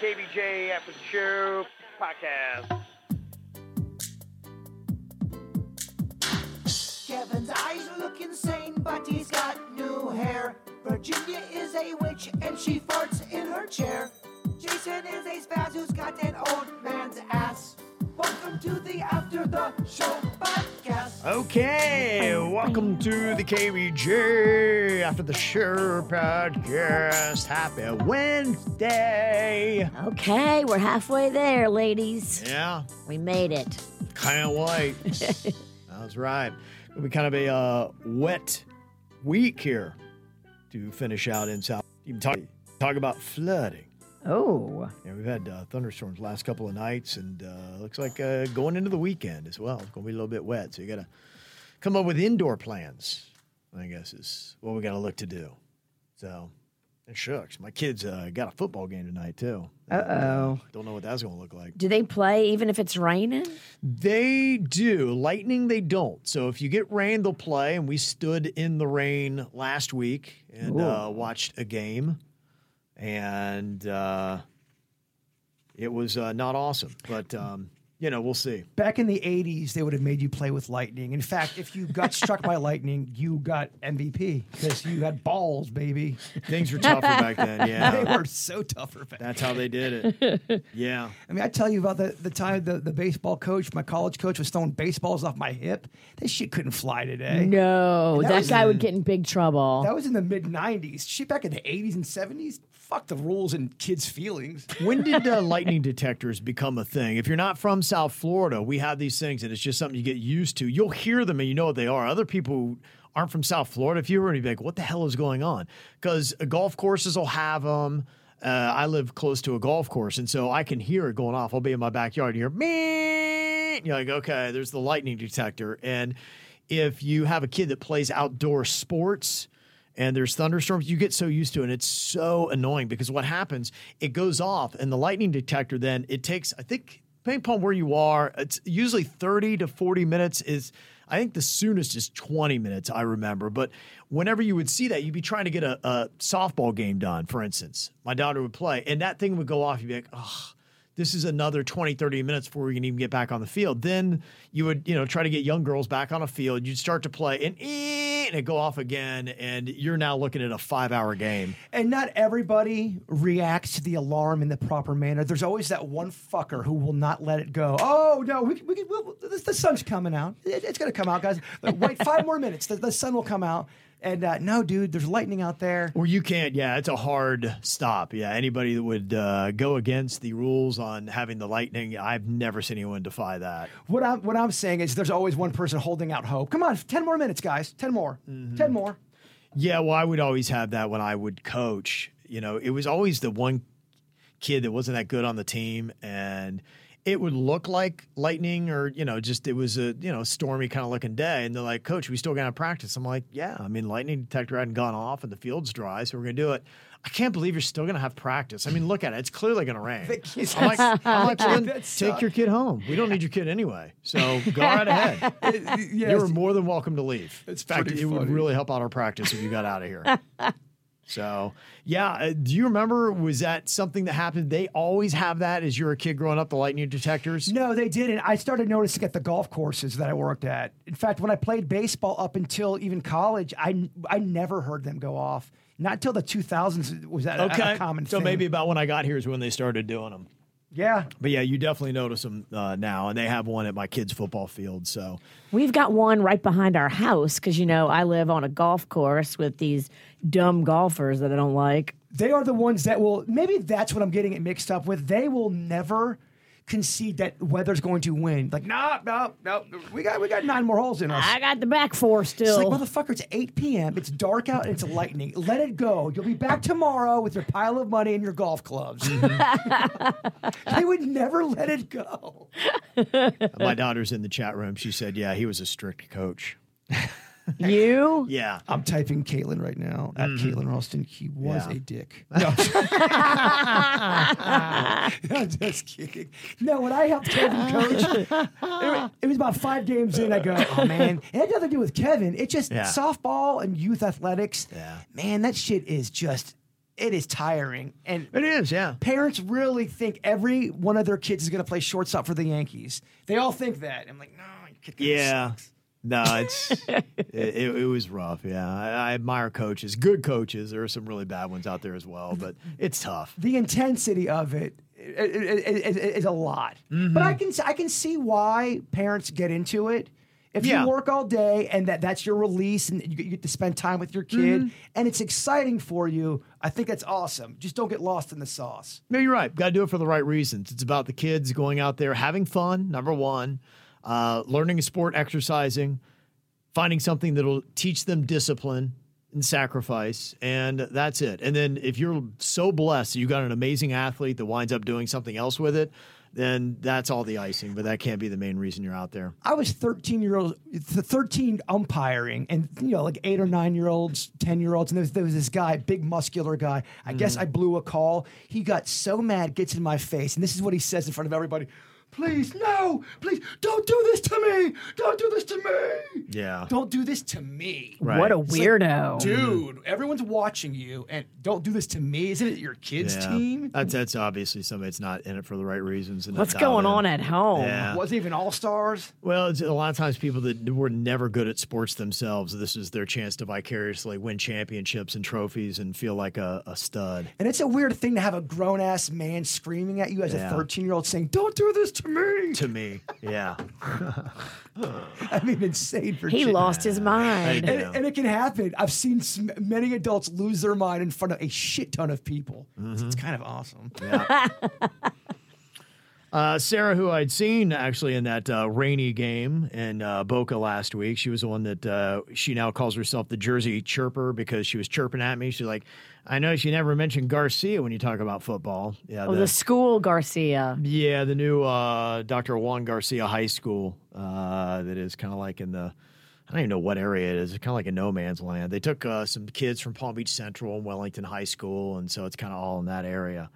KVJ After the Show podcast. Kevin's eyes look insane, but he's got new hair. Virginia is a witch and she farts in her chair. Jason is a spaz who's got an old man's ass. Welcome to the After the Show podcast. Okay, welcome to the KVJ After the Show podcast. Happy Wednesday. Okay, we're halfway there, ladies. Yeah, We made it. can't wait. That's right. It'll be kind of a uh, wet week here to finish out in South. Even talk, talk about flooding. Oh, Yeah, we've had uh, thunderstorms last couple of nights, and uh, looks like uh, going into the weekend as well. It's going to be a little bit wet, so you got to come up with indoor plans. I guess is what we got to look to do. So, it shucks. My kids uh, got a football game tonight too. uh oh. Don't know what that's going to look like. Do they play even if it's raining? They do. Lightning, they don't. So if you get rain, they'll play. And we stood in the rain last week and uh, watched a game, and uh, it was uh, not awesome. But um, you know, we'll see. Back in the 80s, they would have made you play with lightning. In fact, if you got struck by lightning, you got MVP because you had balls, baby. Things were tougher back then. Yeah, they were so tougher back that's how they did it. Yeah. I mean, I tell you about the, the time the, the baseball coach, my college coach, was throwing baseballs off my hip. This shit couldn't fly today. No, that that, guy in- would get in big trouble. That was in the mid 90s. Shit, back in the 80s and 70s, fuck the rules and kids' feelings. When did uh, lightning detectors become a thing? If you're not from South Florida, we have these things, and it's just something you get used to. You'll hear them, and you know what they are. Other people who aren't from South Florida, if you were to be like, "What the hell is going on?" Because golf courses will have them. Uh, I live close to a golf course, and so I can hear it going off. I'll be in my backyard, and hear me. You're like, okay, there's the lightning detector, and if you have a kid that plays outdoor sports and there's thunderstorms, you get so used to it. And it's so annoying because what happens, it goes off, and the lightning detector then it takes, I think, depending upon where you are, it's usually 30 to 40 minutes is. I think the soonest is 20 minutes, I remember. But whenever you would see that, you'd be trying to get a, a softball game done, for instance. My daughter would play, and that thing would go off. You'd be like, oh, this is another 20 30 minutes before we can even get back on the field then you would you know try to get young girls back on a field you'd start to play and, and it go off again and you're now looking at a five hour game And not everybody reacts to the alarm in the proper manner. There's always that one fucker who will not let it go. Oh no, we, we, we'll, the, the sun's coming out. It- it's gonna come out, guys. Wait five more minutes. The, the sun will come out. And uh, no, dude, there's lightning out there. Or you can't, yeah, it's a hard stop. Yeah, anybody that would uh, go against the rules on having the lightning, I've never seen anyone defy that. What I'm what I'm saying is, there's always one person holding out hope. Come on, ten more minutes, guys. Ten more. Ten more. Yeah, well, I would always have that when I would coach. You know, it was always the one kid that wasn't that good on the team, and it would look like lightning or, you know, just it was a, you know, stormy kind of looking day. And they're like, Coach, we still gotta practice. I'm like, Yeah, I mean, lightning detector hadn't gone off and the field's dry, so we're going to do it. I can't believe you're still going to have practice. I mean, look at it. It's clearly going to rain. I'm like, I'm like well, take your kid home. We don't need your kid anyway. So go right ahead. Yes. You're more than welcome to leave. It's In fact, it would really help out our practice if you got out of here. So, yeah. uh, Do you remember? Was that something that happened? They always have that as you're a kid growing up, the lightning detectors. No, they didn't. I started noticing at the golf courses that I worked at. In fact, when I played baseball up until even college, I I never heard them go off. Not until the 2000s was that Okay. a, common so thing. maybe about when I got here is when they started doing them. Yeah. But yeah, you definitely notice them uh, now, and they have one at my kids' football field. So We've got one right behind our house because, you know, I live on a golf course with these dumb golfers that I don't like. They are the ones that will maybe that's what I'm getting it mixed up with. They will never concede that weather's going to win. Like, no, no, no. We got we got nine more holes in us. I got the back four still. It's still. like, motherfucker, it's 8 p.m. It's dark out and it's lightning. Let it go. You'll be back tomorrow with your pile of money and your golf clubs. Mm-hmm. they would never let it go. My daughter's in the chat room. She said, "Yeah, he was a strict coach." you? Yeah. I'm typing Caitlin right now at mm-hmm. Caitlin Ralston. He was Yeah. a dick. No. I'm just kidding. No, when I helped Kevin coach, it, it was about five games in. I go, oh man, it had nothing to do with Kevin. It's just Yeah. softball and youth athletics. Yeah. Man, that shit is just, it is tiring. And It is, yeah. parents really think every one of their kids is going to play shortstop for the Yankees. They all think that. I'm like, no, your kid kinda Yeah. sucks." No, it's it, it, it was rough. Yeah, I, I admire coaches, good coaches. There are some really bad ones out there as well, but it's tough. the intensity of it is, is a lot. Mm-hmm. But I can I can see why parents get into it. If Yeah. you work all day and that that's your release and you get, you get to spend time with your kid Mm-hmm. and it's exciting for you, I think that's awesome. Just don't get lost in the sauce. No, you're right. Got to do it for the right reasons. It's about the kids going out there having fun. Number one, uh, learning a sport, exercising, finding something that'll teach them discipline and sacrifice, and that's it. And then if you're so blessed you got an amazing athlete that winds up doing something else with it, then that's all the icing. But that can't be the main reason you're out there. I was 13 year old, 13 umpiring, and you know, like eight or nine year olds, 10 year olds. And there was, there was this guy, big muscular guy. I guess Mm. I blew a call. He got so mad, gets in my face. And this is what he says in front of everybody Please, no, please, don't do this to me. Don't do this to me. Yeah. Don't do this to me. Right. What a It's like, weirdo. Dude, everyone's watching you, and don't do this to me. Isn't it your kids' Yeah. team? That's that's obviously somebody that's not in it for the right reasons. And What's going in. on at home? Yeah. Was even all stars? Well, it's a lot of times people that were never good at sports themselves, this is their chance to vicariously win championships and trophies and feel like a, a stud. And it's a weird thing to have a grown ass man screaming at you as Yeah. a 13 year old saying, Don't do this to me. To me, yeah. I mean, insane for sure. He lost his mind. I- And, and it can happen. I've seen sm- many adults lose their mind in front of a shit ton of people. It's, it's kind of awesome. Uh, Sarah, who I'd seen actually in that uh, rainy game in uh, Boca last week, she was the one that uh, she now calls herself the Jersey Chirper because she was chirping at me. She's like, I noticed you never mentioned Garcia when you talk about football. Yeah, Oh, the school Garcia. Yeah, the new uh, Dr. Joaquin Garcia High School uh, that is kind of like in the, I don't even know what area it is. It's kind of like a no man's land. They took uh, some kids from Palm Beach Central and Wellington High School, and so it's kind of all in that area.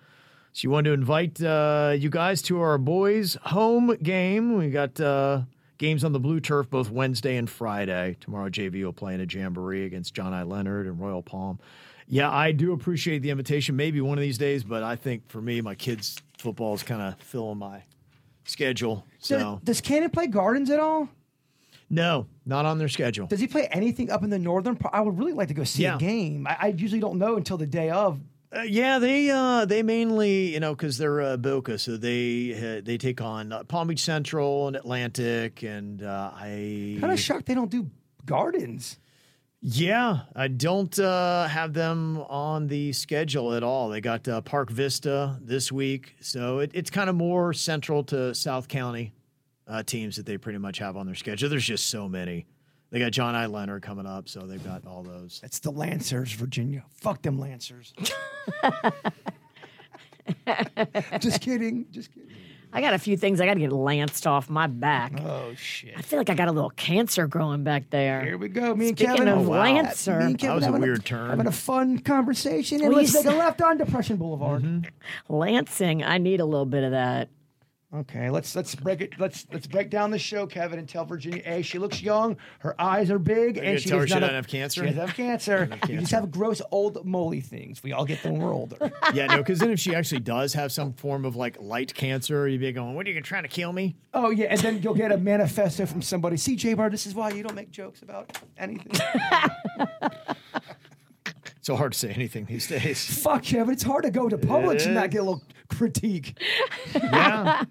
So you wanted to invite uh, you guys to our boys' home game. We got uh, games on the blue turf both Wednesday and Friday. Tomorrow, JV will play in a jamboree against John I. Leonard and Royal Palm. Yeah, I do appreciate the invitation. Maybe one of these days, but I think for me, my kids' football is kind of filling my schedule. So Does, does Cannon play Gardens at all? no, not on their schedule. Does he play anything up in the northern part? I would really like to go see Yeah. a game. I, I usually don't know until the day of. Uh, yeah, they uh, they mainly you know because they're uh, Boca, so they uh, they take on uh, Palm Beach Central and Atlantic, and uh, I Kind of shocked they don't do Gardens. Yeah, I don't uh, have them on the schedule at all. They got uh, Park Vista this week, so it, it's kind of more central to South County uh, teams that they pretty much have on their schedule. There's just so many. They got John I. Leonard coming up, so they've got all those. That's the Lancers, Virginia. Fuck them Lancers. just kidding. Just kidding. I got a few things I got to get lanced off my back. Oh shit. I feel like I got a little cancer growing back there. Here we go. Me and Speaking Kevin. of Oh, wow. Lancer. Me and That was a having weird turn. Having a fun conversation. And Well, let's you make a s- left on Depression Boulevard. Mm-hmm. Lancing, I need a little bit of that. Okay, let's let's break it. Let's let's break down the show, Kevin, and tell Virginia. A, she looks young. Her eyes are big, and she tell her does she not doesn't have cancer? She doesn't have cancer. You just cancer. have gross old moly things. We all get them when we're older. Yeah, no, because then if she actually does have some form of like light cancer, you'd be going, "What are you trying to kill me?" oh yeah, and then you'll get a manifesto from somebody. See, J Bar, this is why you don't make jokes about anything. It's so hard to say anything these days. Fuck, yeah, but It's hard to go to Publix and not get a little critique. Yeah.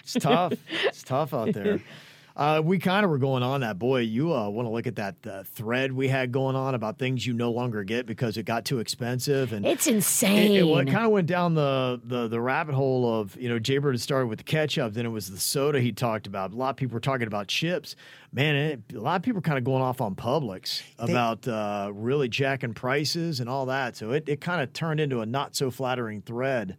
It's tough. It's tough out there. Uh, we kind of were going on that. Boy, you uh, want to look at that uh, thread we had going on about things you no longer get because it got too expensive, and It's insane. it, well, it kind of went down the, the the rabbit hole of you know Jaybird had started with the ketchup, then it was the soda he talked about. A lot of people were talking about chips. Man, it, a lot of people were kind of going off on Publix about uh, really jacking prices and all that. So it, it kind of turned into a not so flattering thread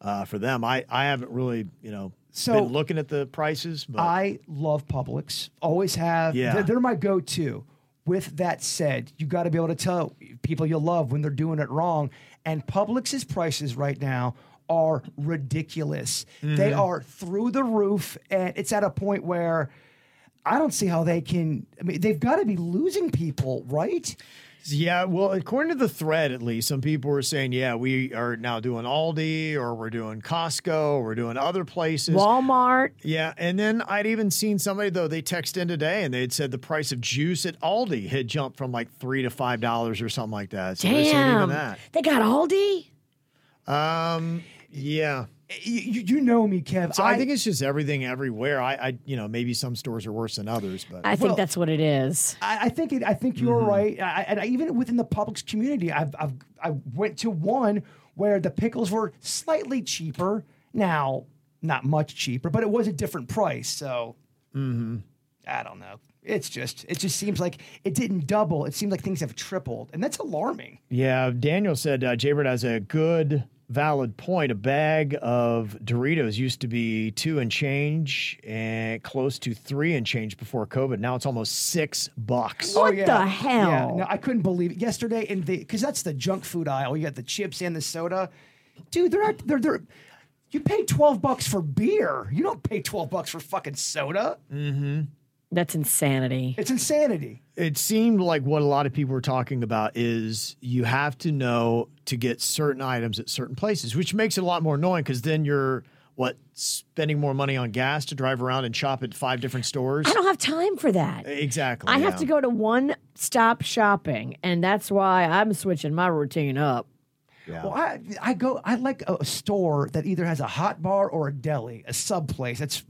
uh, for them. I, I haven't really you know So- been looking at the prices, but I love Publix. Always have. Yeah. They're, they're my go-to. With that said, you got to be able to tell people you love when they're doing it wrong. And Publix's prices right now are ridiculous. They Mm-hmm. are through the roof, and it's at a point where I don't see how they can. I mean, they've got to be losing people, right? Yeah, well, according to the thread, at least, some people were saying, yeah, we are now doing Aldi or we're doing Costco or we're doing other places. Walmart. Yeah, and then I'd even seen somebody though they texted in today and they'd said the price of juice at Aldi had jumped from like three to five dollars or something like that. So Damn. They got Aldi? Um, yeah. You, you, you know me, Kev. So I, think it's just everything everywhere. I, I, you know, maybe some stores are worse than others, but I think Well- that's what it is. I, I think it, I think you're right. I, and I, even within the Publix community, I've, I've I went to one where the pickles were slightly cheaper. Now, not much cheaper, but it was a different price. So, I don't know. It's just it just seems like it didn't double. It seems like things have tripled, and that's alarming. Yeah, Daniel said uh, Jaybird has a good, valid point. A bag of Doritos used to be two and change, and close to three and change before COVID. Now it's almost six bucks. What oh, the Yeah, hell? no, I couldn't believe it yesterday in the because that's the junk food aisle. You got the chips and the soda, dude. They're not. They're they're. You pay twelve bucks for beer. You don't pay twelve bucks for fucking soda. Mm-hmm. That's insanity. It's insanity. It seemed like what a lot of people were talking about is you have to know to get certain items at certain places, which makes it a lot more annoying because then you're what spending more money on gas to drive around and shop at five different stores. I don't have time for that. Exactly. I have to go to one stop shopping, and that's why I'm switching my routine up. Yeah. Well, I I go. I like a, a store that either has a hot bar or a deli, a sub place. That's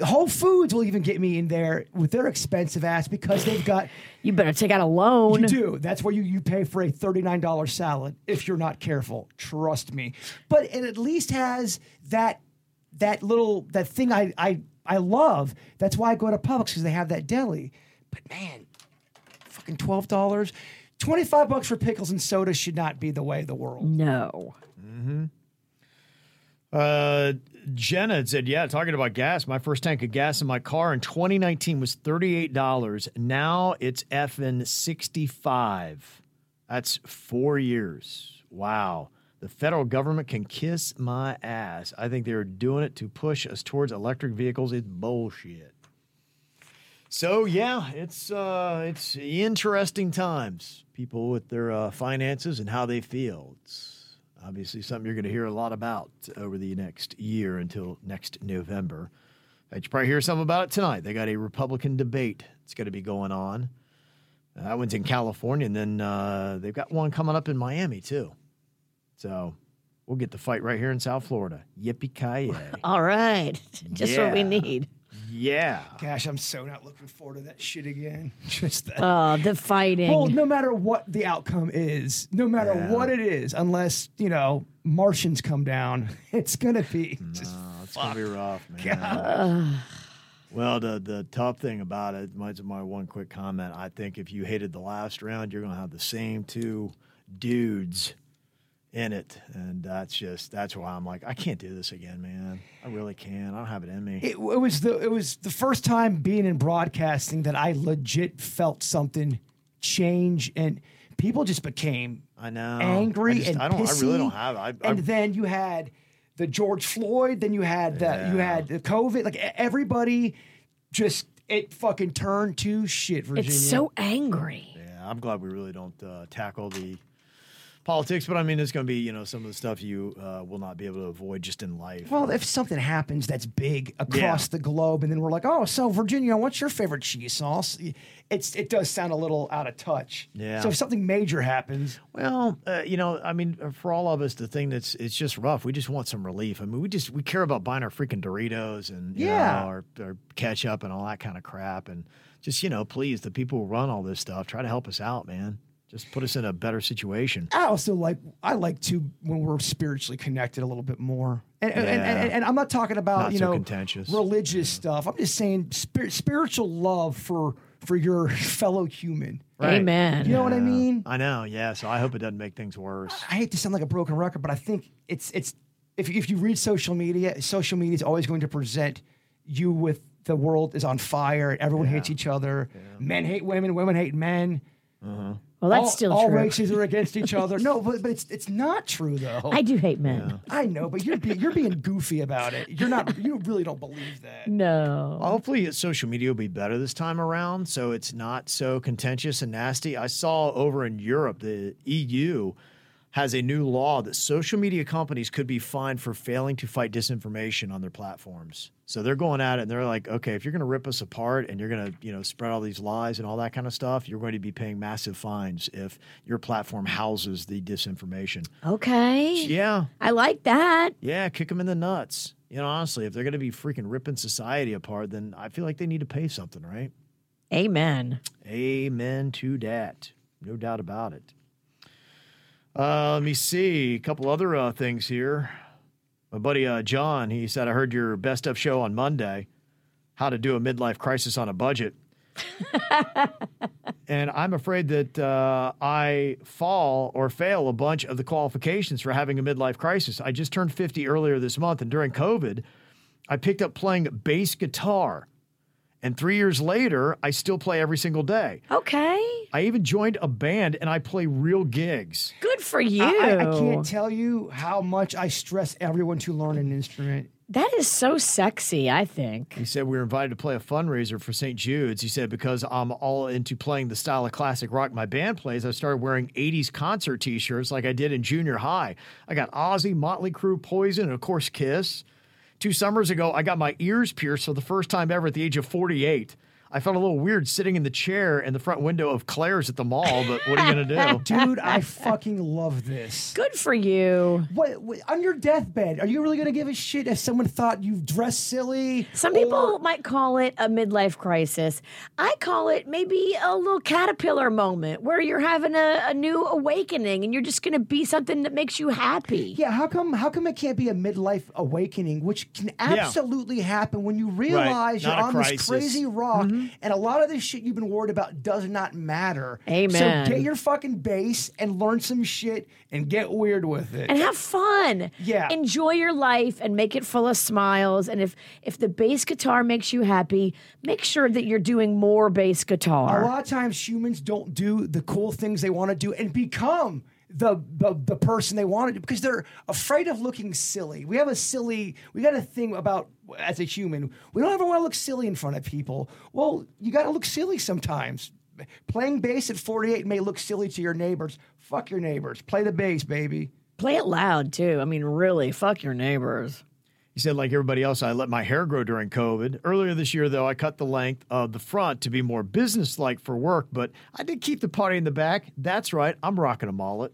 Whole Foods will even get me in there with their expensive ass because they've got. You better take out a loan. You do. That's where you, you pay for a $39 salad if you're not careful. Trust me. But it at least has that that little that thing I I, I love. That's why I go to Publix because they have that deli. But man, fucking twelve dollars. 25 bucks for pickles and soda should not be the way of the world. No. Mm-hmm. Uh, Jenna said, "Yeah, talking about gas. My first tank of gas in my car in 2019 was thirty-eight dollars. Now it's effing sixty-five. That's four years. Wow. The federal government can kiss my ass. I think they're doing it to push us towards electric vehicles. It's bullshit. So yeah, it's uh, it's interesting times. People with their uh, finances and how they feel. It's obviously something you're going to hear a lot about over the next year until next November. You probably hear something about it tonight. They got a Republican debate. It's going to be going on. Uh, that one's in California, and then uh, they've got one coming up in Miami too. So we'll get the fight right here in South Florida. Yippee ki All right. Just what we need. Yeah. Gosh, I'm so not looking forward to that shit again. Just that. Oh, the fighting. well, no matter what the outcome is, no matter what it is, unless, you know, Martians come down, it's going to be just Oh, it's gonna be rough, man. well, the the tough thing about it, my, my one quick comment. I think if you hated the last round, you're gonna have the same two dudes in it, and that's just that's why I'm like, I can't do this again, man. I really can't. I don't have it in me. it, it was the it was the first time being in broadcasting that I legit felt something change and people just became I know. angry I just- and I don't. pissy. I really don't have it. I, I, and then you had the George Floyd, then you had the you had the COVID, like everybody just it fucking turned to shit, Virginia. it's so angry. yeah, I'm glad we really don't uh, tackle the politics, but I mean, it's going to be you know some of the stuff you uh, will not be able to avoid just in life. Well, if something happens that's big across the globe, and then we're like, "Oh, so Virginia, what's your favorite cheese sauce?" It's it does sound a little out of touch. Yeah. So if something major happens, Well, uh, you know, I mean, for all of us, the thing that's it's just rough. We just want some relief. I mean, we just we care about buying our freaking Doritos and you Yeah. know, our, our ketchup and all that kind of crap, and just you know, please, the people who run all this stuff, try to help us out, man. Just put us in a better situation. I also like I like to when we're spiritually connected a little bit more. And, and, and, Yeah. and, and I'm not talking about Not you so know contentious. religious stuff. I'm just saying spir- spiritual love for for your fellow human. Amen. You know what I mean? I know, yeah. So I hope it doesn't make things worse. I hate to sound like a broken record, but I think it's it's if if you read social media, social media is always going to present you with the world is on fire, everyone hates each other, men hate women, women hate men. Mm-hmm. Well, that's all, still all true. races are against each other. No, but but it's it's not true though. I do hate men. I know, but you're be, you're being goofy about it. You're not. You really don't believe that. No. Hopefully, social media will be better this time around, so it's not so contentious and nasty. I saw over in Europe, the EU has a new law that social media companies could be fined for failing to fight disinformation on their platforms. So they're going at it and they're like, okay, if you're going to rip us apart and you're going to, you know, spread all these lies and all that kind of stuff, you're going to be paying massive fines if your platform houses the disinformation. Okay. Yeah, I like that. yeah, kick them in the nuts. You know, honestly, if they're going to be freaking ripping society apart, then I feel like they need to pay something, right? Amen. Amen to that. No doubt about it. Uh, let me see a couple other uh, things here. My buddy uh, John, he said, I heard your best of show on Monday, how to do a midlife crisis on a budget. and I'm afraid that uh, I fall or fail a bunch of the qualifications for having a midlife crisis. I just turned 50 earlier this month, and during COVID, I picked up playing bass guitar. And three years later, I still play every single day. Okay. I even joined a band and I play real gigs. Good for you. I, I, I can't tell you how much I stress everyone to learn an instrument. that is so sexy, I think. He said we were invited to play a fundraiser for St. Jude's. He said because I'm all into playing the style of classic rock my band plays, I started wearing 80s concert t-shirts like I did in junior high. I got Ozzy, Motley Crue, Poison, and of course Kiss. Two summers ago, I got my ears pierced for the first time ever at the age of 48. I felt a little weird sitting in the chair in the front window of Claire's at the mall, but what are you going to do? Dude, I fucking love this. Good for you. What, what on your deathbed? Are you really gonna give a shit if someone thought you dressed silly? Some people might call it a midlife crisis. I call it maybe a little caterpillar moment where you're having a, a new awakening and you're just going to be something that makes you happy. Yeah, how come how come it can't be a midlife awakening, which can absolutely happen when you realize not you're on crisis. this crazy rock mm-hmm. Mm-hmm. and a lot of this shit you've been worried about does not matter. Amen. So get your fucking bass and learn some shit and get weird with it. and have fun. Yeah. Enjoy your life and make it full of smiles. And if if the bass guitar makes you happy, make sure that you're doing more bass guitar. a lot of times humans don't do the cool things they want to do and become the, the the person they wanted to because they're afraid of looking silly. We have a silly we got a thing about as a human. We don't ever want to look silly in front of people. Well, you got to look silly sometimes. Playing bass at 48 may look silly to your neighbors. Fuck your neighbors. Play the bass, baby. Play it loud too. I mean, really, fuck your neighbors. He said, like everybody else, I let my hair grow during COVID. Earlier this year, though, I cut the length of the front to be more businesslike for work, but I did keep the party in the back. That's right, I'm rocking a mullet.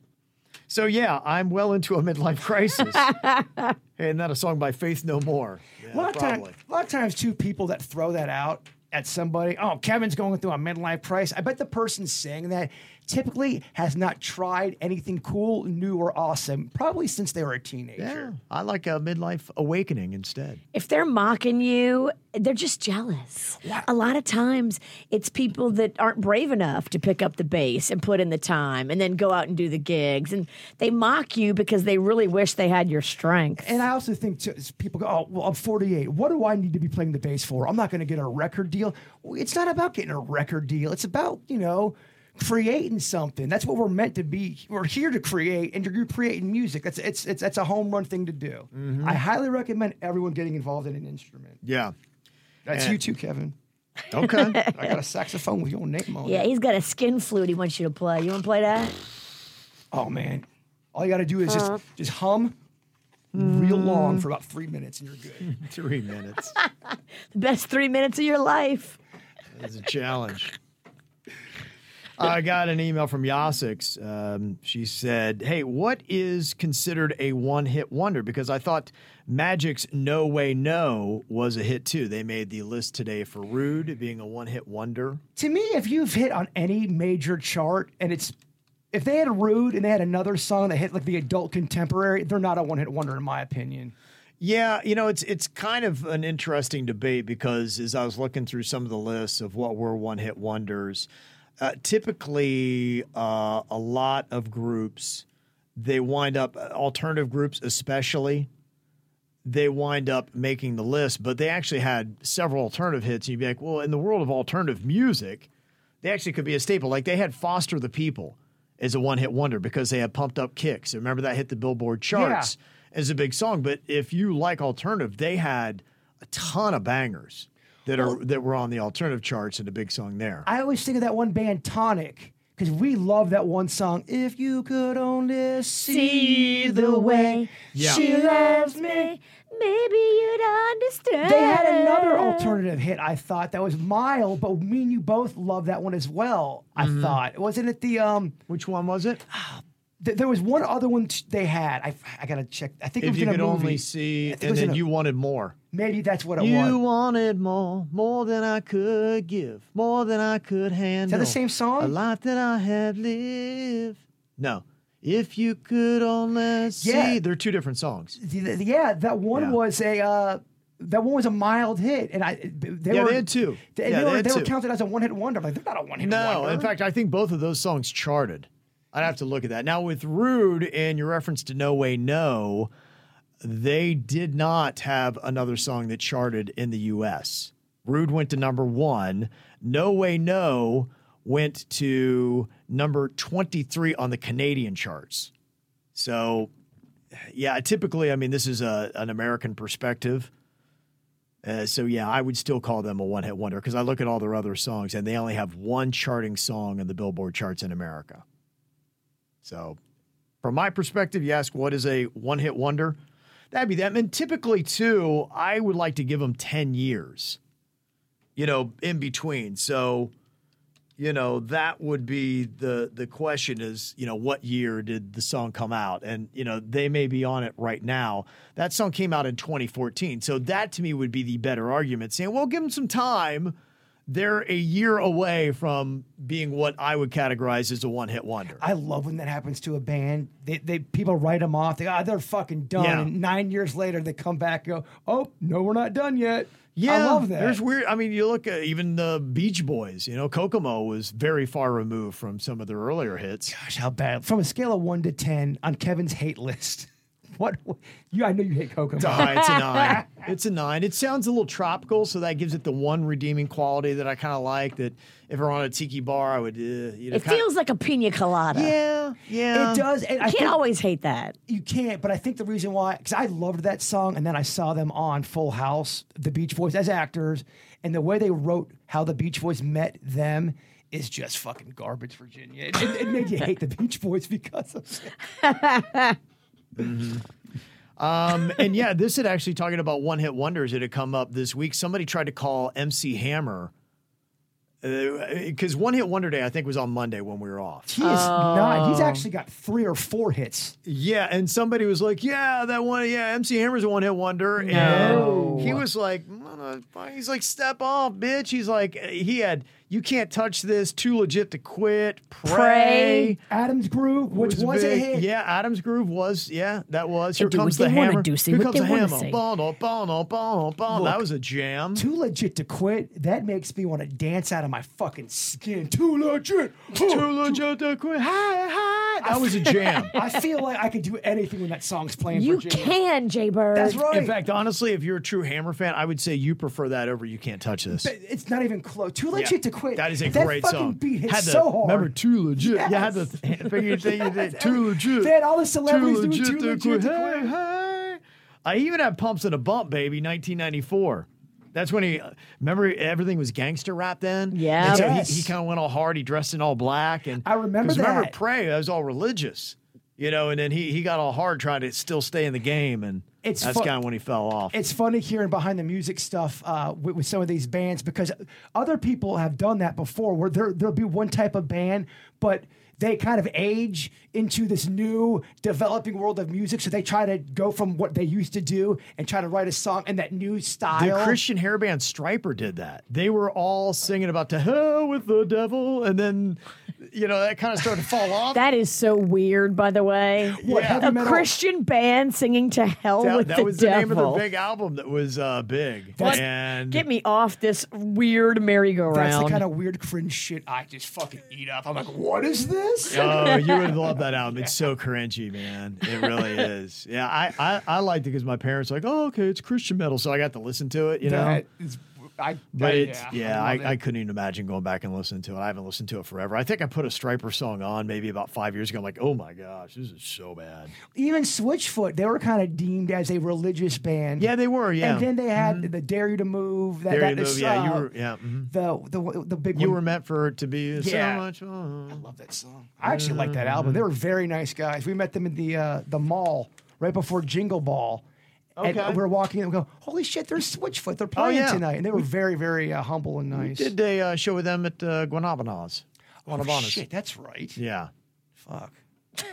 So, yeah, I'm well into a midlife crisis. hey, isn't that a song by Faith No More? Yeah, a lot of times, probably. a lot of times, too, people that throw that out at somebody. Oh, Kevin's going through a midlife crisis. I bet the person saying that typically has not tried anything cool, new, or awesome, probably since they were a teenager. Yeah, teenager. I like a midlife awakening instead. If they're mocking you, they're just jealous. A lot of times, it's people that aren't brave enough to pick up the bass and put in the time and then go out and do the gigs. And they mock you because they really wish they had your strength. And I also think too, people go, oh, well, I'm 48. What do I need to be playing the bass for? I'm not going to get a record deal. It's not about getting a record deal. It's about, you know, creating something. That's what we're meant to be. We're here to create, and you're creating music. That's it's it's that's a home run thing to do. Mm-hmm. I highly recommend everyone getting involved in an instrument. Yeah. That's And- you too, Kevin. Okay. I got a saxophone with your name on Yeah, it. he's got a skin flute he wants you to play. You want to play that? Oh man, All you got to do is just uh-huh. just hum real long for about three minutes, and you're good. Three minutes. The best three minutes of your life. That's a challenge. I got an email from Yasix. Um, she said, Hey, what is considered a one hit wonder? Because I thought Magic's No Way No was a hit too. They made the list today for Rude being a one hit wonder. to me, if you've hit on any major chart and it's if they had Rude and they had another song that hit like the adult contemporary, they're not a one hit wonder in my opinion. Yeah, you know, it's it's kind of an interesting debate because as I was looking through some of the lists of what were one hit wonders, uh, typically uh, a lot of groups they wind up alternative groups especially they wind up making the list, but they actually had several alternative hits. And you'd be like, well, in the world of alternative music, they actually could be a staple. Like they had Foster the People as a one hit wonder because they had Pumped Up Kicks. Remember that hit the Billboard charts as a big song. But if you like alternative, they had a ton of bangers that are that were on the alternative charts and a big song there. I always think of that one band Tonic because we love that one song. If you could only see the way Yeah. she loves me. Maybe you'd understand. They had another alternative hit, I thought, that was mild, but me and you both love that one as well. I Mm-hmm. thought. Wasn't it the um Which one was it? Th- there was one other one t- they had. I, I gotta check. I think it If was you in a could movie. only see, I think it and was in then a- you wanted more. Maybe that's what it was. You was. wanted more, more than I could give, more than I could handle. Is that the same song? A life that I had lived. No. If you could only see. Yeah. They're two different songs. Yeah, that one Yeah. was a uh, that one was a mild hit, and I they Yeah, were they had two. They, Yeah, they they were, had they were two. counted as a one hit wonder. I'm like they're not a one hit No, wonder. in fact, I think both of those songs charted. I'd have to look at that. Now, with Rude and your reference to No Way No, they did not have another song that charted in the US. Rude went to number one. No Way No went to number 23 on the Canadian charts. So, yeah, typically, I mean, this is a, an American perspective. Uh, so yeah, I would still call them a one-hit wonder because I look at all their other songs and they only have one charting song in the Billboard charts in America. So, from my perspective, you ask what is a one-hit wonder? That'd be them. And typically, too, I would like to give them ten years. You know, in between. So, you know, that would be the the question is, you know, what year did the song come out? And, you know, they may be on it right now. That song came out in 2014. So that to me would be the better argument, saying, well, give them some time. They're a year away from being what I would categorize as a one hit wonder. I love when that happens to a band. They, they people write them off. They ah, they're fucking done. Yeah. And nine years later, they come back. and Go, oh no, we're not done yet. Yeah, I love that. There's weird. I mean, you look at even the Beach Boys. You know, Kokomo was very far removed from some of their earlier hits. Gosh, how bad. From a scale of one to ten on Kevin's hate list, what? You, I know you hate Kokomo. Uh, it's a nine. It's a nine. It sounds a little tropical, so that gives it the one redeeming quality that I kind of like. That if we're on a tiki bar, I would, uh, you know, It kinda- feels like a pina colada. yeah, yeah. It does. And I can't always hate that. you can't, but I think the reason why, because I loved that song, and then I saw them on Full House, the Beach Boys as actors, and the way they wrote how the Beach Boys met them is just fucking garbage, Virginia. It, it, it made you hate the Beach Boys because of it. Um, and yeah, this had actually talking about one hit wonders. It had come up this week. Somebody tried to call MC Hammer because one hit wonder day I think was on Monday when we were off. He is not. He's actually got three or four hits. Yeah, and somebody was like, "Yeah, that one. Yeah, MC Hammer's a one hit wonder." No. And he was like, "Motherfucker," "He's like, step off, bitch." He's like, he had, "You can't touch this. Too legit to quit." Pray. Pray. Addams Groove, which was, a big. hit. Yeah, Addams Groove was. Yeah, that was. Here comes the hammer. do, Here comes the hammer. say. Bono, bono, bono, bono. That was a jam. Too legit to quit. That makes me want to dance out of my fucking skin. Too legit. Too legit to quit. Hi, hi. That was a jam. I feel like I could do anything when that song's playing. You Virginia. can, Jay Bird. That's right. In fact, honestly, if you're a true Hammer fan, I would say you prefer that over "You Can't Touch This." But it's not even close. Too legit Yeah. to quit. That is a that great fucking song. beat hits Had the, so hard. Remember, too legit. You had the th- figure thing you did. Too legit. They had all the celebrities too doing legit Too to Legit quit. to Quit. hey. I even had pumps and a bump, baby. 1994. That's when he remember everything was gangster rap then. Yeah. And so Yes. he, he kind of went all hard. He dressed in all black and I remember 'cause Remember, that. pray. I was all religious. You know, and then he he got all hard trying to still stay in the game, and It's that's fu- kind of when he fell off. It's funny hearing behind the music stuff uh, with, with some of these bands because other people have done that before, where there there'll be one type of band, but they kind of age into this new developing world of music. So they try to go from what they used to do and try to write a song in that new style. the. Christian hair band Stryper did that. They were all singing about to hell with the devil, and then you know that kind of started to fall off. That is so weird, by the way. What, heavy A metal? Christian band singing to hell that, with that the was the name of their big album that was uh, big. That's- and Get me off this weird merry-go-round. That's the kind of weird cringe shit I just fucking eat up. I'm like, what is this? Oh, you would love that album. It's so cringy, man. It really is. Yeah, I I, I liked it because my parents were like, oh, okay, it's Christian metal, so I got to listen to it. You know. That is- I, But I- it's yeah, I, love I, it. couldn't even imagine going back and listening to it. I haven't listened to it forever. I think I put a Stryper song on maybe about five years ago. I'm like, oh my gosh, this is so bad. even Switchfoot, they were kind of deemed as a religious band. Yeah, they were. Yeah, And then they had the Dare You to Move. That, Dare You to is, Move, yeah, you uh, were- yeah, mhm. The, the the big you one. were meant for it to be Yeah. so much. fun. I love that song. I actually like that album. They were very nice guys. We met them in the uh, the mall right before Jingle Ball. Okay. And we're walking and we go, holy shit, they're Switchfoot. They're playing yeah. tonight. And they were very, very uh, humble and nice. Did a uh, show with them at uh, Guanabanas. oh, Guanabanas. shit, that's right. Yeah. Fuck.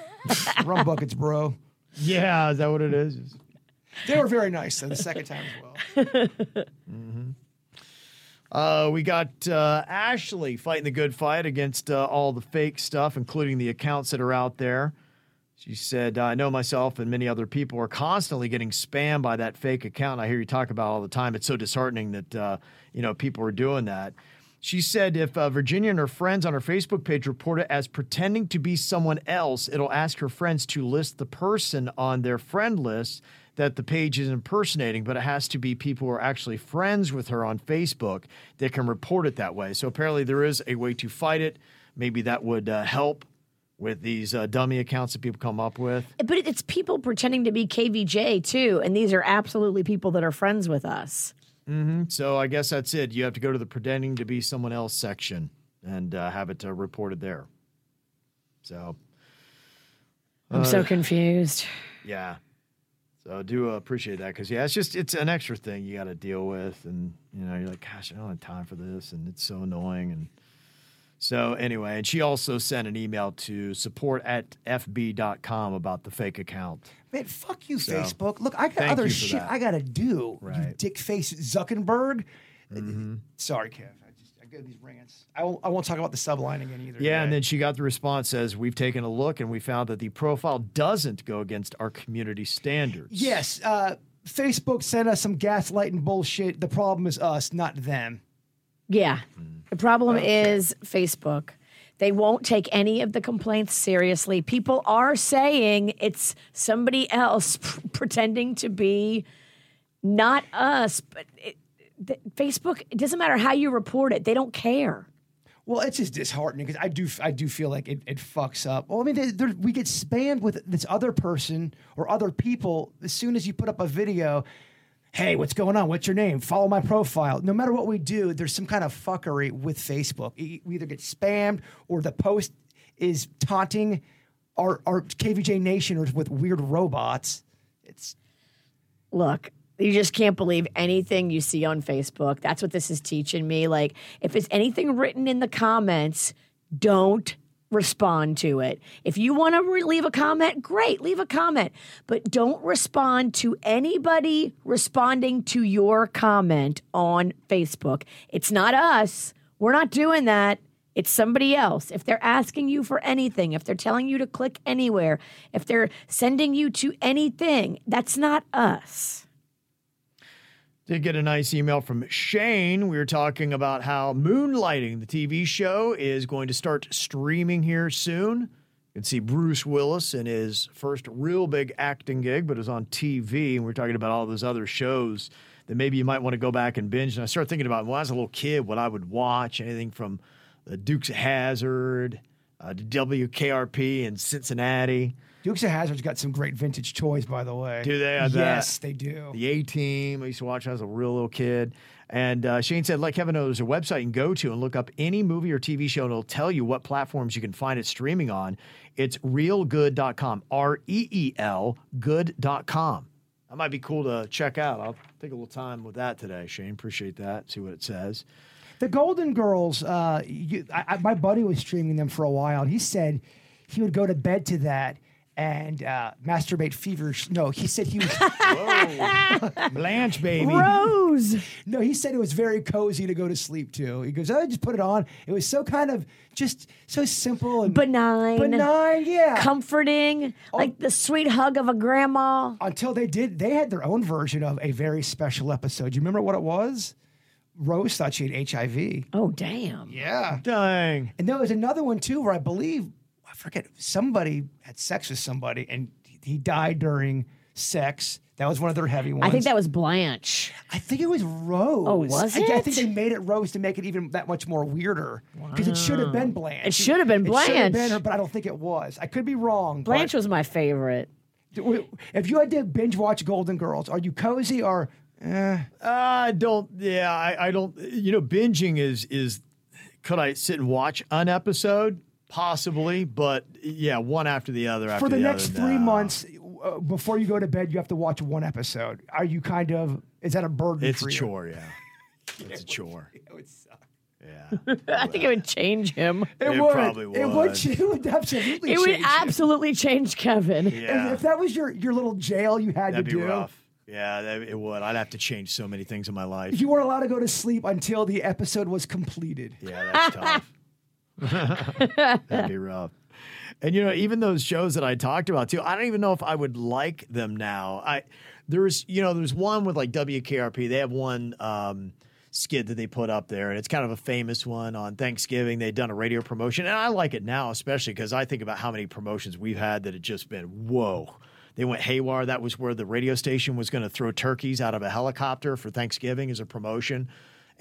Rum buckets, bro. Yeah, is that what it is? They were very nice though, the second time as well. Uh, we got uh, Ashley fighting the good fight against uh, all the fake stuff, including the accounts that are out there. She said, I know myself and many other people are constantly getting spammed by that fake account. I hear you talk about all the time. It's so disheartening that, uh, you know, people are doing that. She said if uh, Virginia and her friends on her Facebook page report it as pretending to be someone else, it'll ask her friends to list the person on their friend list that the page is impersonating, but it has to be people who are actually friends with her on Facebook that can report it that way. So apparently there is a way to fight it. Maybe that would uh, help with these uh, dummy accounts that people come up with. but it's people pretending to be KVJ too, and these are absolutely people that are friends with us. So I guess that's it. You have to go to the pretending to be someone else section and uh, have it uh, reported there. So I'm Uh, so confused. yeah, so I do appreciate that because yeah, it's just it's an extra thing you got to deal with, and you know you're like, gosh, I don't have time for this, and it's so annoying, and so anyway, and she also sent an email to support at fb.com about the fake account. Man, fuck you, So, Facebook. Look, I got other shit that. I gotta do. You Right. Mm-hmm. dick face Zuckerberg. Sorry, Kev. I just I get these rants. I won't, I won't talk about the subline again either. Yeah, and then she got the response says, We've taken a look and we found that the profile doesn't go against our community standards. yes, uh, Facebook sent us some gaslighting bullshit. The problem is us, not them. Yeah. Mm. The problem is Facebook. They won't take any of the complaints seriously. People are saying it's somebody else p- pretending to be not us, but it, the, Facebook, it doesn't matter how you report it, they don't care. Well, it's just disheartening because I do I do feel like it, it fucks up. Well, I mean, there- we get spammed with this other person or other people as soon as you put up a video. Hey, what's going on? What's your name? Follow my profile. No matter what we do, there's some kind of fuckery with Facebook. We either get spammed or the post is taunting our, our KVJ Nationers with weird robots. It's Look, you just can't believe anything you see on Facebook. That's what this is teaching me. Like, if it's anything written in the comments, don't respond to it. If you want to re- leave a comment, great, leave a comment, but don't respond to anybody responding to your comment on Facebook. It's not us. We're not doing that. It's somebody else. If they're asking you for anything, if they're telling you to click anywhere, if they're sending you to anything, that's not us. Did get a nice email from Shane. We were talking about how Moonlighting, the TV show, is going to start streaming here soon. You can see Bruce Willis in his first real big acting gig, but it was on TV. And we are talking about all those other shows that maybe you might want to go back and binge. And I started thinking about when I was a little kid, what I would watch, anything from the Dukes of Hazzard, uh, to WKRP in Cincinnati. Dukes of Hazzard's got some great vintage toys, by the way. Do they? Yes, they do. The A Team. I used to watch I was a real little kid. And uh, Shane said, let Kevin know there's a website you can go to and look up any movie or TV show, and it'll tell you what platforms you can find it streaming on. It's reelgood.com, R E E L, good.com. That might be cool to check out. I'll take a little time with that today, Shane. Appreciate that. See what it says. The Golden Girls, uh, you, I, I, my buddy was streaming them for a while. And he said he would go to bed to that and uh, masturbate feverish. No, he said he was. Blanche, baby. Rose. no, he said it was very cozy to go to sleep to. He goes, I just put it on. It was so kind of just so simple and Benign. benign. Yeah. Comforting, like the sweet hug of a grandma. Until they did, they had their own version of a very special episode. Do You remember what it was? Rose thought she had HIV. Oh, damn. Yeah. Dang. And there was another one too where I believe I forget somebody had sex with somebody and he died during sex. That was one of their heavy ones. I think that was Blanche. I think it was Rose. Oh, was I, I think they made it Rose to make it even that much more weirder because it should have been Blanche. It should have been It should have been Blanche. her, but I don't think it was. I could be wrong. Blanche was my favorite. If you had to binge watch Golden Girls, are you cozy or? Eh, I don't. Yeah, I, I don't. You know, binging is is. Could I sit and watch an episode? Possibly, but yeah, one after the other. After for the, the next other, three no. months uh, before you go to bed, you have to watch one episode. Are you kind of? Is that a burden? it's for a you? chore. Yeah, it's a chore. It would suck. Yeah, I think it would change him. It, It would. probably It would. would. It would absolutely. It would change you. absolutely change Kevin. If- yeah. If that was your your little jail you had That'd to be do, rough. Yeah, that, it would. I'd have to change so many things in my life. you weren't allowed to go to sleep until the episode was completed. Yeah, that's tough. That'd be rough. And you know, even those shows that I talked about too, I don't even know if I would like them now. I there's you know, there's one with like WKRP. They have one um skit that they put up there, and it's kind of a famous one on Thanksgiving. They'd done a radio promotion, and I like it now, especially because I think about how many promotions we've had that had just been whoa. They went haywire. That was where the radio station was going to throw turkeys out of a helicopter for Thanksgiving as a promotion.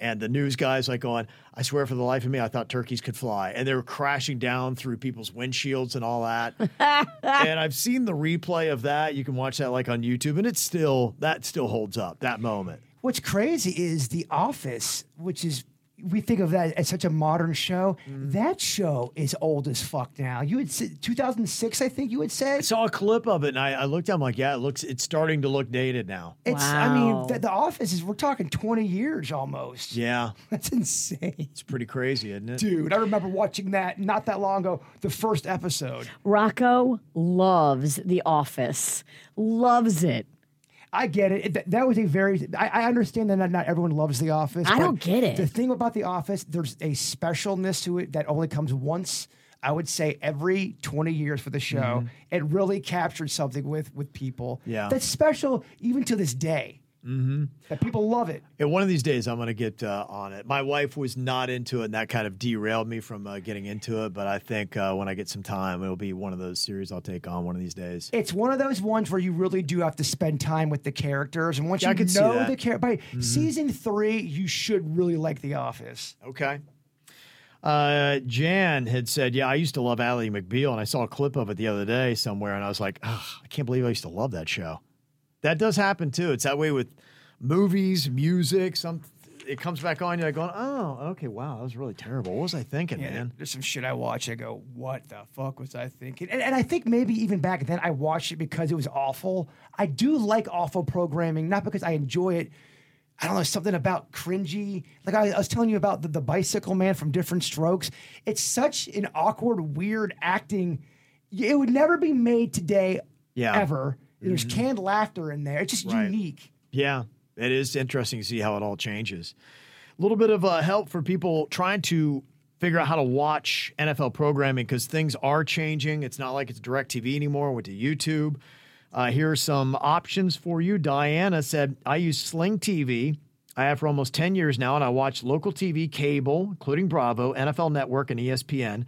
And the news guys like going, I swear for the life of me, I thought turkeys could fly. And they were crashing down through people's windshields and all that. and I've seen the replay of that. You can watch that like on YouTube, and it's still that still holds up, that moment. What's crazy is The Office, which is we think of that as such a modern show. Mm-hmm. That show is old as fuck now. You would say 2006, I think you would say. I saw a clip of it and I, I looked at it, I'm like, yeah, it looks it's starting to look dated now. It's. I mean, the, the Office is. We're talking 20 years almost. Yeah. That's insane. It's pretty crazy, isn't it? Dude, I remember watching that not that long ago, the first episode. Rocco loves The Office. Loves it. I get it. It- that was a very. I, I understand that not, not everyone loves The Office. I don't get it. The thing about The Office, there's a specialness to it that only comes once. I would say every 20 years for the show. It really captured something with with people. Mm-hmm. Yeah. that's special even to this day. Mm-hmm. That people love it. And one of these days I'm going to get uh, on it. My wife was not into it, and that kind of derailed me from uh, getting into it. But I think uh, when I get some time, it'll be one of those series I'll take on one of these days. It's one of those ones where you really do have to spend time with the characters, and once Yeah, I you could see know the character, by season three, you should really like The Office. Okay. Uh, Jan had said, "Yeah, I used to love Ally McBeal, and I saw a clip of it the other day somewhere, and I was like, I can't believe I used to love that show." That does happen too. It's that way with movies, music. Some it comes back on, you're like going, "Oh, okay, wow, that was really terrible. What was I thinking, man?" There's some shit I watch. I go, what the fuck was I thinking? And, and I think maybe even back then I watched it because it was awful. I do like awful programming, not because I enjoy it. I don't know, something about cringy. Like I, I was telling you about the, the bicycle man from Diff'rent Strokes. It's such an awkward, weird acting. It would never be made today, Yeah. Ever. There's canned laughter in there. It's just Right. unique. Yeah, it is interesting to see how it all changes. A little bit of uh, help for people trying to figure out how to watch NFL programming because things are changing. It's not like it's DirecTV anymore. Went to YouTube. Uh, here are some options for you. Diana said, I use Sling TV. I have for almost 10 years now, and I watch local TV, cable, including Bravo, NFL Network, and ESPN.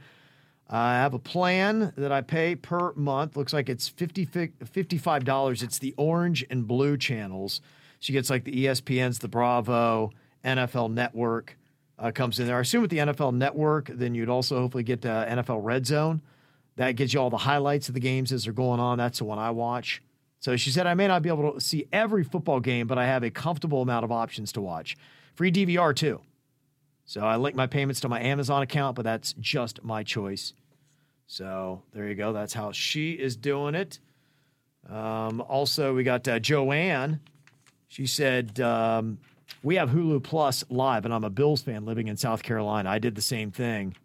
I have a plan that I pay per month. Looks like it's 50, $55. It's the orange and blue channels. She gets like the ESPNs, the Bravo, NFL Network. uh, comes in there. I assume with the NFL Network, then you'd also hopefully get uh, NFL Red Zone. That gives you all the highlights of the games as they're going on. That's the one I watch. So she said, I may not be able to see every football game, but I have a comfortable amount of options to watch. Free DVR too. So I link my payments to my Amazon account, but that's just my choice. So there you go. That's how she is doing it. Um, also, we got uh, Joanne. She said, um, We have Hulu Plus live, and I'm a Bills fan living in South Carolina. I did the same thing.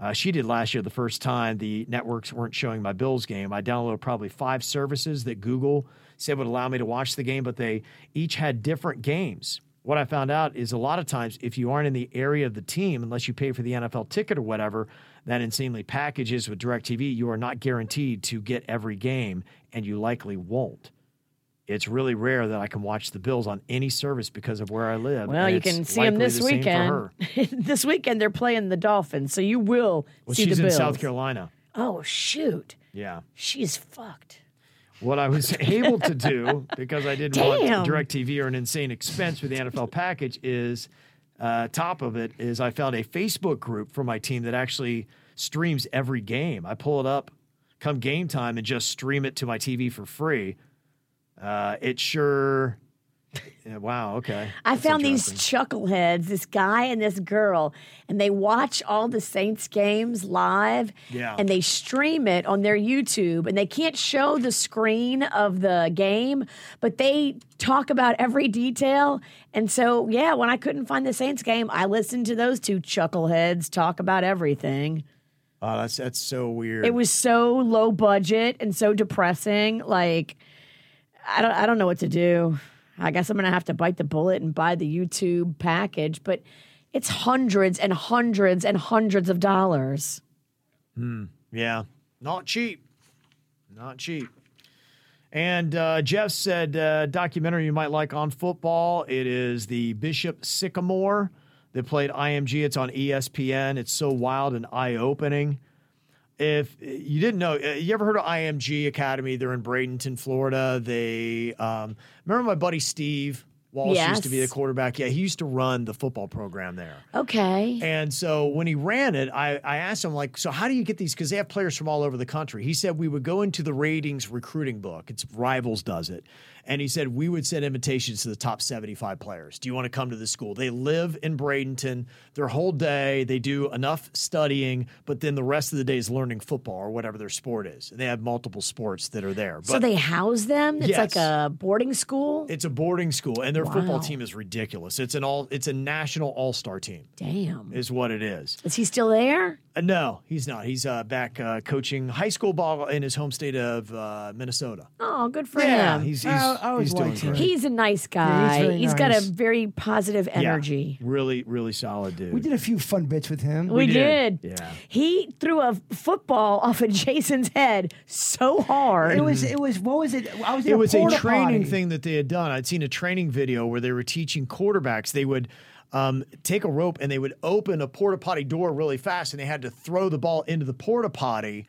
Uh, she did last year the first time the networks weren't showing my Bills game. I downloaded probably five services that Google said would allow me to watch the game, but they each had different games. What I found out is a lot of times, if you aren't in the area of the team, unless you pay for the NFL ticket or whatever, that insanely packages with DirecTV, you are not guaranteed to get every game, and you likely won't. It's really rare that I can watch the Bills on any service because of where I live. Well, and you can see them this the weekend. this weekend they're playing the Dolphins, so you will Well, see she's the in Bills. South Carolina. Oh shoot, Yeah. she's fucked. What I was able to do because I didn't Damn. want DirecTV or an insane expense for the NFL package is uh, top of it is I found a Facebook group for my team that actually streams every game. I pull it up come game time and just stream it to my TV for free. Uh, it sure. Yeah, wow. Okay. I That's found these chuckleheads, this guy and this girl, and they watch all the Saints games live. Yeah. And they stream it on their YouTube, and they can't show the screen of the game, but they talk about every detail. And so, yeah, when I couldn't find the Saints game, I listened to those two chuckleheads talk about everything. Oh, that's that's so weird. It was so low budget and so depressing. Like, I don't, I don't know what to do. I guess I'm gonna have to bite the bullet and buy the YouTube package, but it's hundreds and hundreds and hundreds of dollars. Hmm. Yeah, not cheap. Not cheap. And uh, Jeff said, uh, documentary you might like on football. It is the Bishop Sycamore that played IMG. It's on ESPN. It's so wild and eye opening. If you didn't know, uh, you ever heard of IMG Academy? They're in Bradenton, Florida. They um, remember my buddy Steve Walsh used to be the quarterback. Yeah, he used to run the football program there. Okay. And so when he ran it, I, I asked him, like, so how do you get these? Because they have players from all over the country. He said we would go into the ratings recruiting book. It's Rivals does it. And he said we would send invitations to the top 75 players. Do you want to come to the school? They live in Bradenton their whole day. They do enough studying, but then the rest of the day is learning football or whatever their sport is. And they have multiple sports that are there. so they house them? It's like a boarding school? it's a boarding school, and their football team is ridiculous. It's an all. It's a national all star team, Damn. is what it is. Is he still there? Uh, no, he's not. He's uh, back uh, coaching high school ball in his home state of uh, Minnesota. Oh, good for Yeah, him. he's he's, I- I always he's doing liked him. great. He's a nice Yeah, guy. he's very he's got a nice. very positive Yeah, energy. really, really solid dude. We did a few fun bits with him. We, did. did. Yeah. He threw a football off of Jason's head so hard. It was it was what was it? I was in it was a porta training potty. thing that they had done. I'd seen a training video where they were teaching quarterbacks. They would um, take a rope and they would open a porta potty door really fast, and they had to throw the ball into the porta potty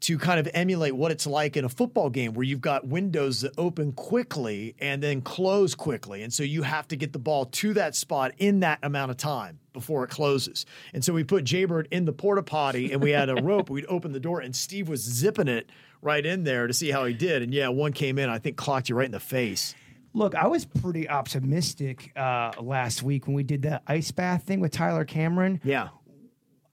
to kind of emulate what it's like in a football game where you've got windows that open quickly and then close quickly. And so you have to get the ball to that spot in that amount of time before it closes. And so we put Jaybird in the porta potty and we had a rope. We'd open the door and Steve was zipping it right in there to see how he did. And yeah, one came in, I think clocked you right in the face. Look, I was pretty optimistic uh, last week when we did the ice bath thing with Tyler Cameron. Yeah.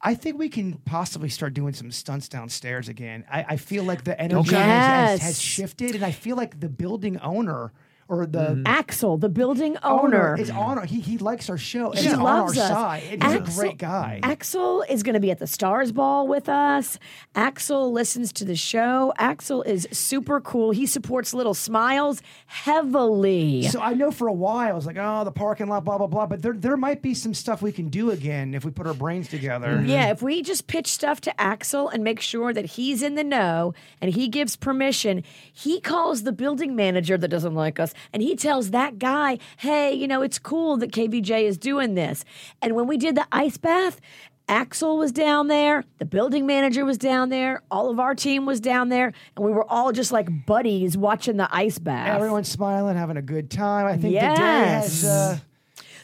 I think we can possibly start doing some stunts downstairs again. I, I feel like the energy Okay. has, has, has Yes. shifted, and I feel like the building owner or the mm-hmm. Axel, the building owner owner. is on. Our, he he likes our show. And He he's on loves our us. side. And he's Axel- a great guy. Axel is going to be at the Stars Ball with us. Axel listens to the show. Axel is super cool. He supports Little Smiles heavily. So I know for a while I was like, oh, the parking lot, blah blah blah. But there there might be some stuff we can do again if we put our brains together. Mm-hmm. Yeah, if we just pitch stuff to Axel and make sure that he's in the know and he gives permission, he calls the building manager that doesn't like us and he tells that guy, hey, you know, it's cool that KVJ is doing this. And when we did the ice bath, Axel was down there, the building manager was down there, all of our team was down there, and we were all just like buddies watching the ice bath. Everyone's smiling, having a good time. I think the day Yes. has. Uh,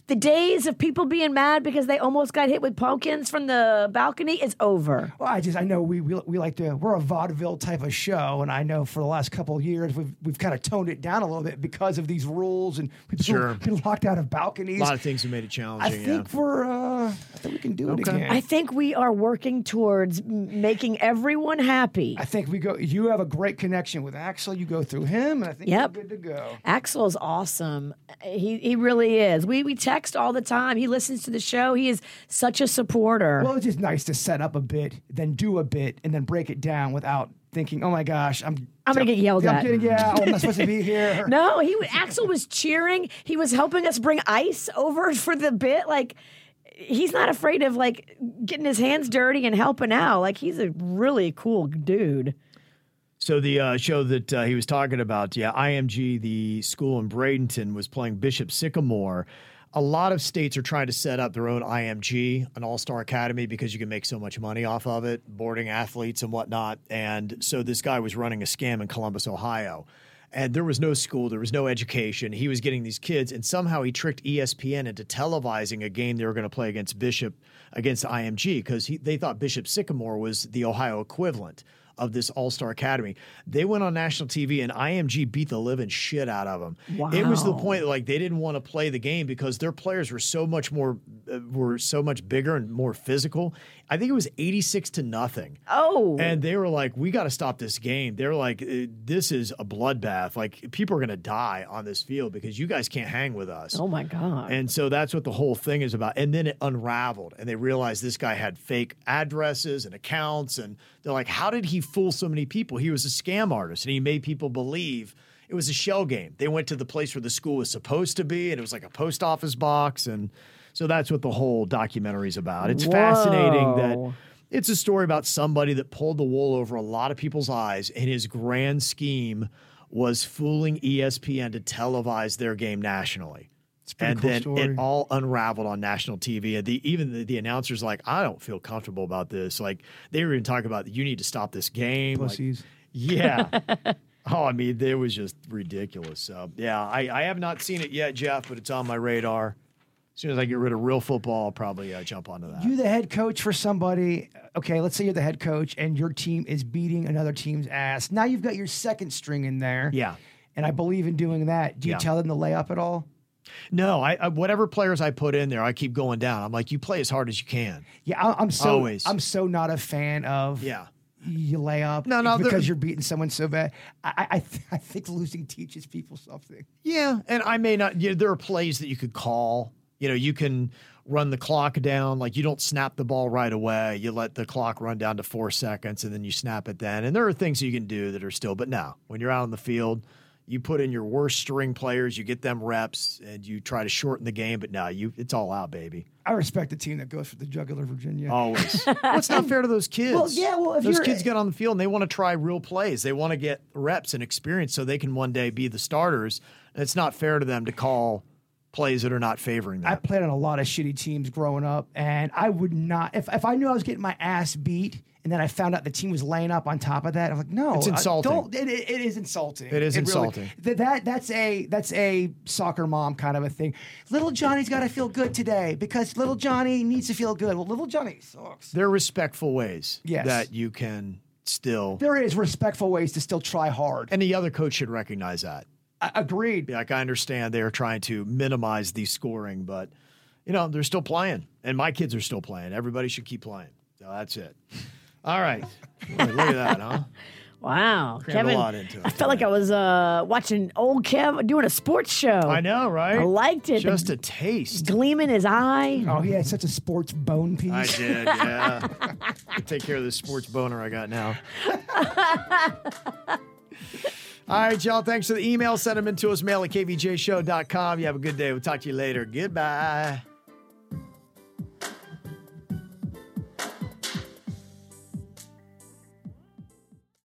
The days of people being mad because they almost got hit with pumpkins from the balcony is over. Well, I just I know we, we we like to we're a vaudeville type of show, and I know for the last couple of years we've we've kind of toned it down a little bit because of these rules and people Sure. been locked out of balconies. A lot of things have made it challenging. I think yeah. we're uh, I think we can do it again. I think we are working towards m- making everyone happy. I think we go. You have a great connection with Axel. You go through him, and I think Yep. you're good to go. Axel's awesome. He he really is. We we text all the time. He listens to the show. He is such a supporter. Well, it's just nice to set up a bit, then do a bit, and then break it down without thinking, "Oh my gosh, I'm I'm gonna get yelled I'm at." getting yeah. Oh, I'm not supposed to be here." no, he Axel was cheering. He was helping us bring ice over for the bit. Like he's not afraid of like getting his hands dirty and helping out. Like he's a really cool dude. So the uh, show that uh, he was talking about, yeah, IMG, the school in Bradenton, was playing Bishop Sycamore. A lot of states are trying to set up their own IMG, an All Star Academy, because you can make so much money off of it, boarding athletes and whatnot. And so this guy was running a scam in Columbus, Ohio. And there was no school, there was no education. He was getting these kids, and somehow he tricked ESPN into televising a game they were going to play against Bishop, against IMG, because they thought Bishop Sycamore was the Ohio equivalent of this All Star Academy. They went on national TV and IMG beat the living shit out of them. It was the point like they didn't want to play the game because their players were so much more uh, were so much bigger and more physical. I think it was 86 to nothing. Oh, And they were like, "We got to stop this game." They're like, "Uh, "This is a bloodbath. Like people are going to die on this field because you guys can't hang with us." oh my god. And so that's what the whole thing is about. And then it unraveled, and they realized this guy had fake addresses and accounts. And they're like, how did he fool so many people? He was a scam artist, and he made people believe it was a shell game. They went to the place where the school was supposed to be, and it was like a post office box. And so that's what the whole documentary is about. It's fascinating that. It's a story about somebody that pulled the wool over a lot of people's eyes, and his grand scheme was fooling ESPN to televise their game nationally. and cool then story. it all unraveled on national TV. And the even the, the announcers like, I don't feel comfortable about this. Like they were even talking about you need to stop this game. Like, yeah. oh, I mean, it was just ridiculous. So yeah, I, I have not seen it yet, Jeff, but it's on my radar. As soon as I get rid of real football, I'll probably uh, jump onto that. You the head coach for somebody. Okay, let's say you're the head coach and your team is beating another team's ass. Now you've got your second string in there. Yeah. And I believe in doing that. Do you Yeah. tell them to lay up at all? No, I, I whatever players I put in there, I keep going down. I'm like, you play as hard as you can. Yeah, I, I'm so Always. I'm so not a fan of Yeah. you lay up No, no, because you're beating someone so bad. I I, I, th- I think losing teaches people something. Yeah, and I may not. You know, there are plays that you could call. You know, you can run the clock down. Like you don't snap the ball right away. You let the clock run down to four seconds, and then you snap it then. And there are things you can do that are still. But now, when you're out on the field, you put in your worst string players. You get them reps, and you try to shorten the game. But now you, it's all out, baby. I respect the team that goes for the jugular, Virginia. Always. well, not fair to those kids. Well, yeah, well, if those you're- kids get on the field and they want to try real plays, they want to get reps and experience so they can one day be the starters. And it's not fair to them to call plays that are not favoring them. I played on a lot of shitty teams growing up, and I would not if if I knew I was getting my ass beat. And then I found out the team was laying up on top of that. I'm like, no, It's insulting. don't- it, it- it is insulting. It is really- insulting. th- that that's a that's a soccer mom kind of a thing. Little Johnny's got to feel good today because little Johnny needs to feel good. Well, little Johnny sucks. there are respectful ways Yes. that you can still, There is respectful ways to still try hard. and the other coach should recognize that. I- agreed. Like I understand they're trying to minimize the scoring, but you know they're still playing, and my kids are still playing. Everybody should keep playing. So that's it. All right, Boy, look at that, huh? Wow, Crammed a Kevin. lot into it I felt like I was uh, watching old Kev doing a sports show. I know, right? I liked it. The Just a taste. gleam in his eye. Oh, he had such a sports bone piece. I did, yeah. Take care of this sports boner I got now. All right, y'all. Thanks for the email. Send them in to us. Mail at kvjshow.com. You have a good day. We'll talk to you later. Goodbye.